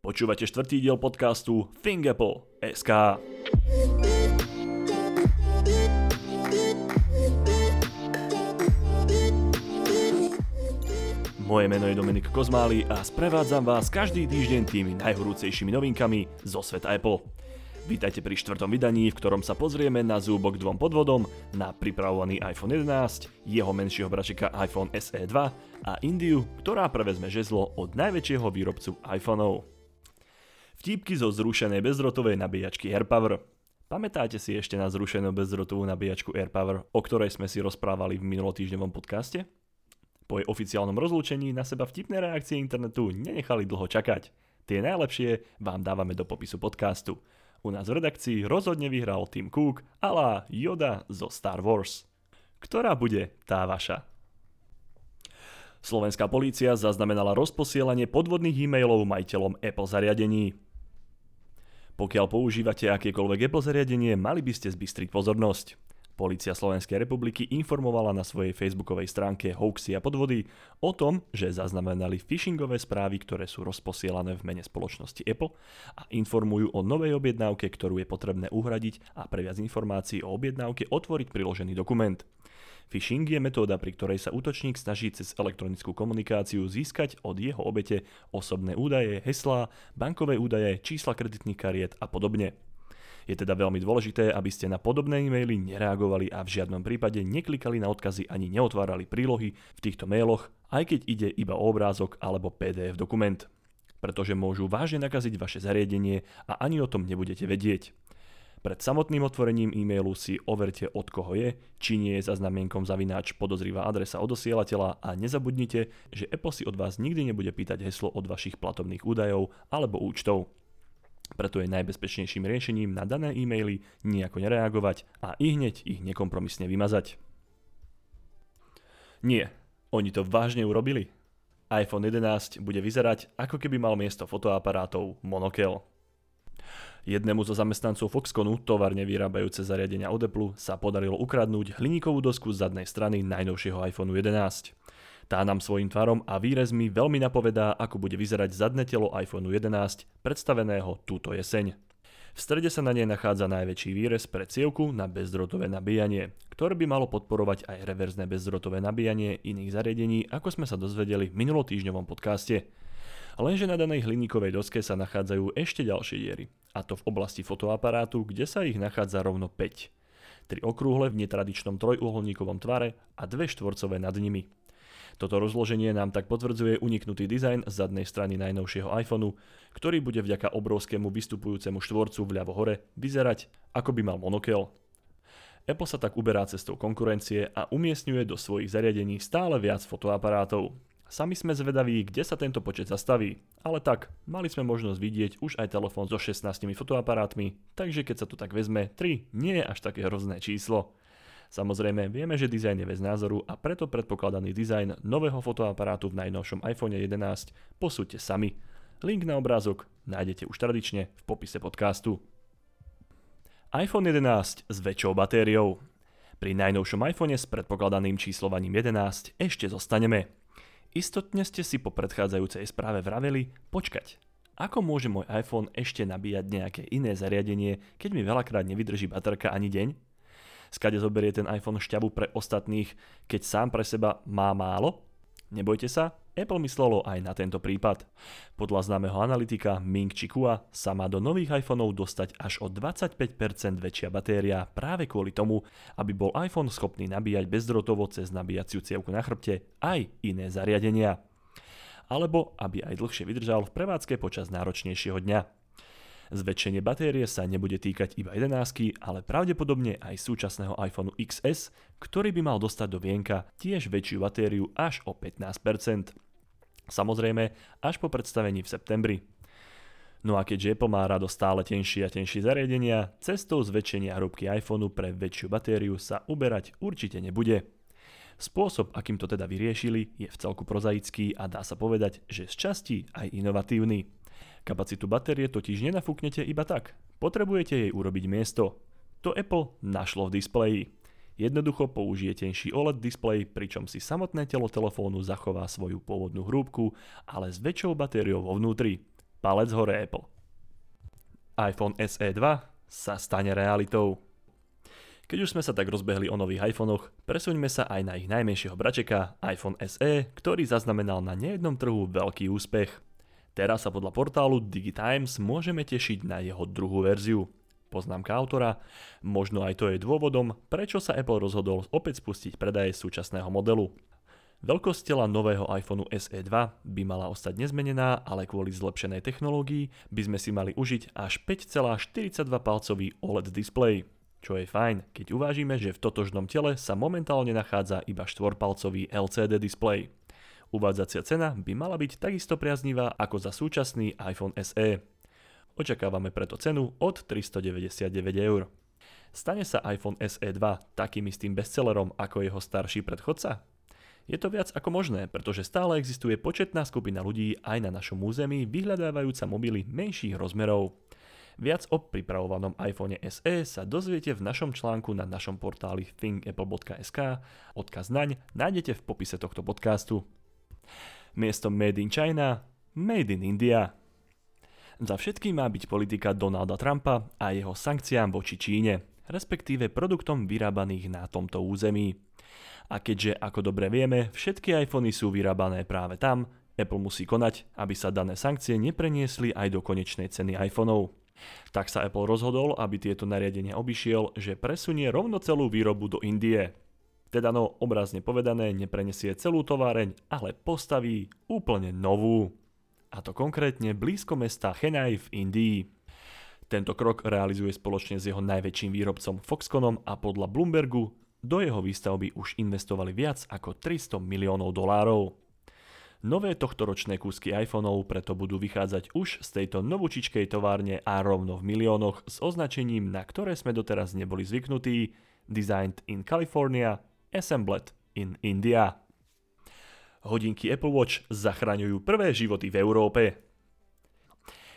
Počúvate štvrtý diel podcastu ThinkApple SK. Moje meno je Dominik Kozmály a sprevádzam vás každý týždeň tými najhorúcejšími novinkami zo sveta Apple. Vítajte pri štvrtom vydaní, v ktorom sa pozrieme na zúbok dvom podvodom, na pripravovaný iPhone 11, jeho menšieho bračika iPhone SE 2 a Indiu, ktorá prevezme žezlo od najväčšieho výrobcu iPhoneov. Vtípky zo zrušenej bezdrotovej nabíjačky AirPower. Pamätáte si ešte na zrušenú bezdrotovú nabíjačku AirPower, o ktorej sme si rozprávali v minulotýždňovom podcaste? Po jej oficiálnom rozlúčení na seba vtipné reakcie internetu nenechali dlho čakať. Tie najlepšie vám dávame do popisu podcastu. U nás v redakcii rozhodne vyhral Tim Cook a la Yoda zo Star Wars. Ktorá bude tá vaša? Slovenská polícia zaznamenala rozposielanie podvodných e-mailov majiteľom Apple zariadení. Pokiaľ používate akékoľvek Apple zariadenie, mali by ste zbystriť pozornosť. Polícia Slovenskej republiky informovala na svojej facebookovej stránke hoaxy a podvody o tom, že zaznamenali phishingové správy, ktoré sú rozposielané v mene spoločnosti Apple a informujú o novej objednávke, ktorú je potrebné uhradiť a pre viac informácií o objednávke otvoriť priložený dokument. Phishing je metóda, pri ktorej sa útočník snaží cez elektronickú komunikáciu získať od jeho obete osobné údaje, heslá, bankové údaje, čísla kreditných kariet a podobne. Je teda veľmi dôležité, aby ste na podobné e-maily nereagovali a v žiadnom prípade neklikali na odkazy ani neotvárali prílohy v týchto mailoch, aj keď ide iba o obrázok alebo PDF dokument. Pretože môžu vážne nakaziť vaše zariadenie a ani o tom nebudete vedieť. Pred samotným otvorením e-mailu si overte od koho je, či nie je za znamienkom zavináč podozrivá adresa odosielateľa a nezabudnite, že Apple si od vás nikdy nebude pýtať heslo od vašich platobných údajov alebo účtov. Preto je najbezpečnejším riešením na dané e-maily nejako nereagovať a i ich nekompromisne vymazať. Nie, oni to vážne urobili. iPhone 11 bude vyzerať, ako keby mal miesto fotoaparátov monokel. Jednému zo zamestnancov Foxconu, továrne vyrábajúce zariadenia od Apple, sa podarilo ukradnúť hliníkovú dosku z zadnej strany najnovšieho iPhone 11. Tá nám svojim tvarom a výrezmi veľmi napovedá, ako bude vyzerať zadné telo iPhone 11, predstaveného túto jeseň. V strede sa na nej nachádza najväčší výrez pre cievku na bezdrotové nabíjanie, ktoré by malo podporovať aj reverzné bezdrotové nabíjanie iných zariadení, ako sme sa dozvedeli v minulotýždňovom podcaste. Lenže na danej hliníkovej doske sa nachádzajú ešte ďalšie diery, a to v oblasti fotoaparátu, kde sa ich nachádza rovno 5. Tri okrúhle v netradičnom trojuholníkovom tvare a dve štvorcové nad nimi. Toto rozloženie nám tak potvrdzuje uniknutý dizajn z zadnej strany najnovšieho iPhoneu, ktorý bude vďaka obrovskému vystupujúcemu štvorcu vľavo hore vyzerať ako by mal monokel. Apple sa tak uberá cestou konkurencie a umiestňuje do svojich zariadení stále viac fotoaparátov, Sami sme zvedaví, kde sa tento počet zastaví. Ale tak, mali sme možnosť vidieť už aj telefón so 16 fotoaparátmi, takže keď sa to tak vezme, 3 nie je až také hrozné číslo. Samozrejme, vieme, že dizajn je bez názoru a preto predpokladaný dizajn nového fotoaparátu v najnovšom iPhone 11 posúďte sami. Link na obrázok nájdete už tradične v popise podcastu. iPhone 11 s väčšou batériou. Pri najnovšom iPhone s predpokladaným číslovaním 11 ešte zostaneme. Istotne ste si po predchádzajúcej správe vraveli, počkať, ako môže môj iPhone ešte nabíjať nejaké iné zariadenie, keď mi veľakrát nevydrží baterka ani deň? Skade zoberie ten iPhone šťavu pre ostatných, keď sám pre seba má málo? Nebojte sa, Apple myslelo aj na tento prípad. Podľa známeho analytika Ming Chi Kua sa má do nových iPhoneov dostať až o 25% väčšia batéria práve kvôli tomu, aby bol iPhone schopný nabíjať bezdrotovo cez nabíjaciu cievku na chrbte aj iné zariadenia. Alebo aby aj dlhšie vydržal v prevádzke počas náročnejšieho dňa. Zväčšenie batérie sa nebude týkať iba 11, ale pravdepodobne aj súčasného iPhone XS, ktorý by mal dostať do vienka tiež väčšiu batériu až o 15%. Samozrejme, až po predstavení v septembri. No a keďže Apple má rado stále tenšie a tenšie zariadenia, cestou zväčšenia hrúbky iPhoneu pre väčšiu batériu sa uberať určite nebude. Spôsob, akým to teda vyriešili, je v celku prozaický a dá sa povedať, že z časti aj inovatívny. Kapacitu batérie totiž nenafúknete iba tak. Potrebujete jej urobiť miesto. To Apple našlo v displeji. Jednoducho použije tenší OLED displej, pričom si samotné telo telefónu zachová svoju pôvodnú hrúbku, ale s väčšou batériou vo vnútri. palec hore Apple. iPhone SE 2 sa stane realitou. Keď už sme sa tak rozbehli o nových iPhonech, presuňme sa aj na ich najmenšieho bračeka iPhone SE, ktorý zaznamenal na nejednom trhu veľký úspech. Teraz sa podľa portálu DigiTimes môžeme tešiť na jeho druhú verziu. Poznámka autora, možno aj to je dôvodom, prečo sa Apple rozhodol opäť spustiť predaje súčasného modelu. Veľkosť tela nového iPhoneu SE 2 by mala ostať nezmenená, ale kvôli zlepšenej technológii by sme si mali užiť až 5,42 palcový OLED display čo je fajn, keď uvážime, že v totožnom tele sa momentálne nachádza iba štvorpalcový LCD display. Uvádzacia cena by mala byť takisto priaznivá ako za súčasný iPhone SE. Očakávame preto cenu od 399 eur. Stane sa iPhone SE 2 takým istým bestsellerom ako jeho starší predchodca? Je to viac ako možné, pretože stále existuje početná skupina ľudí aj na našom území vyhľadávajúca mobily menších rozmerov. Viac o pripravovanom iPhone SE sa dozviete v našom článku na našom portáli thinkapple.sk. Odkaz naň nájdete v popise tohto podcastu. Miesto Made in China, Made in India. Za všetkým má byť politika Donalda Trumpa a jeho sankciám voči Číne, respektíve produktom vyrábaných na tomto území. A keďže, ako dobre vieme, všetky iPhony sú vyrábané práve tam, Apple musí konať, aby sa dané sankcie nepreniesli aj do konečnej ceny iPhoneov. Tak sa Apple rozhodol, aby tieto nariadenia obišiel, že presunie rovno celú výrobu do Indie. Teda no, obrazne povedané, neprenesie celú továreň, ale postaví úplne novú. A to konkrétne blízko mesta Chennai v Indii. Tento krok realizuje spoločne s jeho najväčším výrobcom Foxconnom a podľa Bloombergu do jeho výstavby už investovali viac ako 300 miliónov dolárov. Nové tohtoročné kúsky iPhoneov preto budú vychádzať už z tejto novúčičkej továrne a rovno v miliónoch s označením, na ktoré sme doteraz neboli zvyknutí Designed in California, Assembled in India. Hodinky Apple Watch zachraňujú prvé životy v Európe.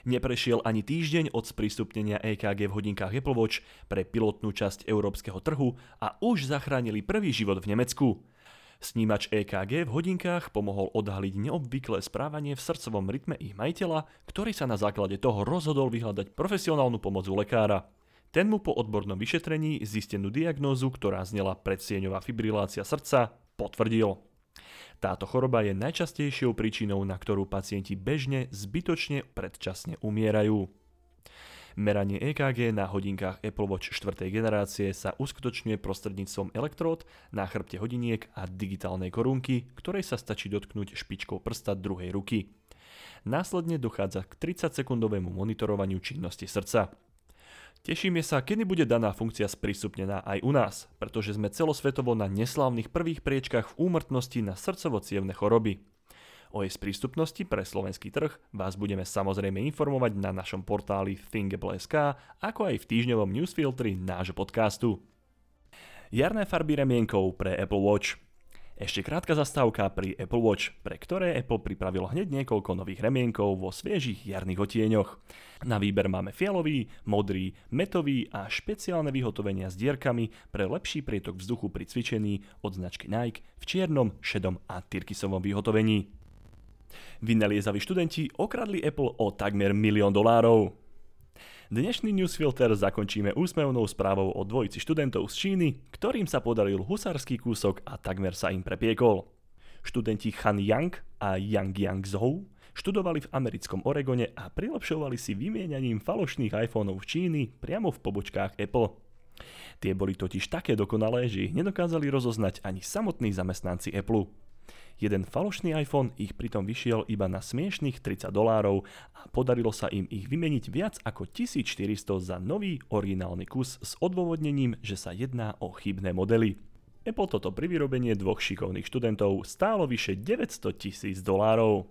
Neprešiel ani týždeň od sprístupnenia EKG v hodinkách Apple Watch pre pilotnú časť európskeho trhu a už zachránili prvý život v Nemecku. Snímač EKG v hodinkách pomohol odhaliť neobvyklé správanie v srdcovom rytme ich majiteľa, ktorý sa na základe toho rozhodol vyhľadať profesionálnu pomoc u lekára. Ten mu po odbornom vyšetrení zistenú diagnózu, ktorá znela predsieňová fibrilácia srdca, potvrdil. Táto choroba je najčastejšou príčinou, na ktorú pacienti bežne zbytočne predčasne umierajú. Meranie EKG na hodinkách Apple Watch 4. generácie sa uskutočňuje prostredníctvom elektród na chrbte hodiniek a digitálnej korunky, ktorej sa stačí dotknúť špičkou prsta druhej ruky. Následne dochádza k 30-sekundovému monitorovaniu činnosti srdca. Tešíme sa, kedy bude daná funkcia sprístupnená aj u nás, pretože sme celosvetovo na neslávnych prvých priečkach v úmrtnosti na srdcovo choroby. O jej sprístupnosti pre slovenský trh vás budeme samozrejme informovať na našom portáli Thinkable.sk, ako aj v týždňovom newsfiltri nášho podcastu. Jarné farby remienkov pre Apple Watch ešte krátka zastávka pri Apple Watch, pre ktoré Apple pripravilo hneď niekoľko nových remienkov vo sviežich jarných otieňoch. Na výber máme fialový, modrý, metový a špeciálne vyhotovenia s dierkami pre lepší prietok vzduchu pri cvičení od značky Nike v čiernom, šedom a tyrkisovom vyhotovení. Vynaliezaví študenti okradli Apple o takmer milión dolárov. Dnešný newsfilter zakončíme úsmevnou správou o dvojici študentov z Číny, ktorým sa podaril husarský kúsok a takmer sa im prepiekol. Študenti Han Yang a Yang Yang Zhou študovali v americkom Oregone a prilepšovali si vymieňaním falošných iPhoneov v Číny priamo v pobočkách Apple. Tie boli totiž také dokonalé, že ich nedokázali rozoznať ani samotní zamestnanci Apple. Jeden falošný iPhone ich pritom vyšiel iba na smiešných 30 dolárov a podarilo sa im ich vymeniť viac ako 1400 za nový originálny kus s odôvodnením, že sa jedná o chybné modely. Apple toto pri vyrobenie dvoch šikovných študentov stálo vyše 900 tisíc dolárov.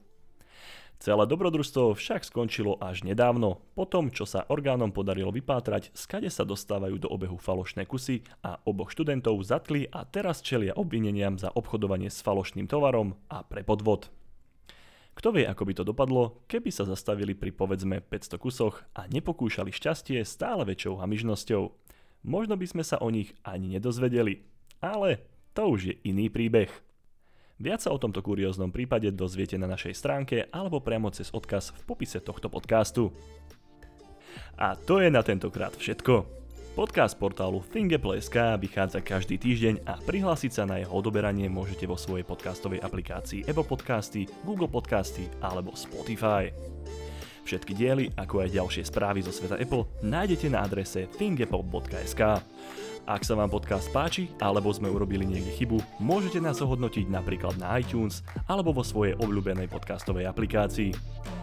Celé dobrodružstvo však skončilo až nedávno, po tom, čo sa orgánom podarilo vypátrať, skade sa dostávajú do obehu falošné kusy a oboch študentov zatkli a teraz čelia obvineniam za obchodovanie s falošným tovarom a pre podvod. Kto vie, ako by to dopadlo, keby sa zastavili pri povedzme 500 kusoch a nepokúšali šťastie stále väčšou hamižnosťou. Možno by sme sa o nich ani nedozvedeli. Ale to už je iný príbeh. Viac sa o tomto kurióznom prípade dozviete na našej stránke alebo priamo cez odkaz v popise tohto podcastu. A to je na tentokrát všetko. Podcast portálu Thingeplay.sk vychádza každý týždeň a prihlásiť sa na jeho odoberanie môžete vo svojej podcastovej aplikácii Apple Podcasty, Google Podcasty alebo Spotify. Všetky diely, ako aj ďalšie správy zo sveta Apple, nájdete na adrese thingapple.sk. Ak sa vám podcast páči, alebo sme urobili niekde chybu, môžete nás ohodnotiť napríklad na iTunes alebo vo svojej obľúbenej podcastovej aplikácii.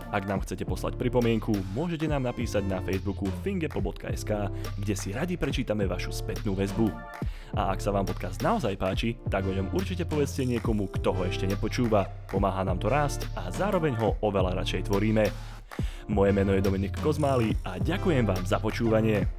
Ak nám chcete poslať pripomienku, môžete nám napísať na Facebooku fingepo.sk, kde si radi prečítame vašu spätnú väzbu. A ak sa vám podcast naozaj páči, tak o ňom určite povedzte niekomu, kto ho ešte nepočúva. Pomáha nám to rásť a zároveň ho oveľa radšej tvoríme. Moje meno je Dominik Kozmály a ďakujem vám za počúvanie.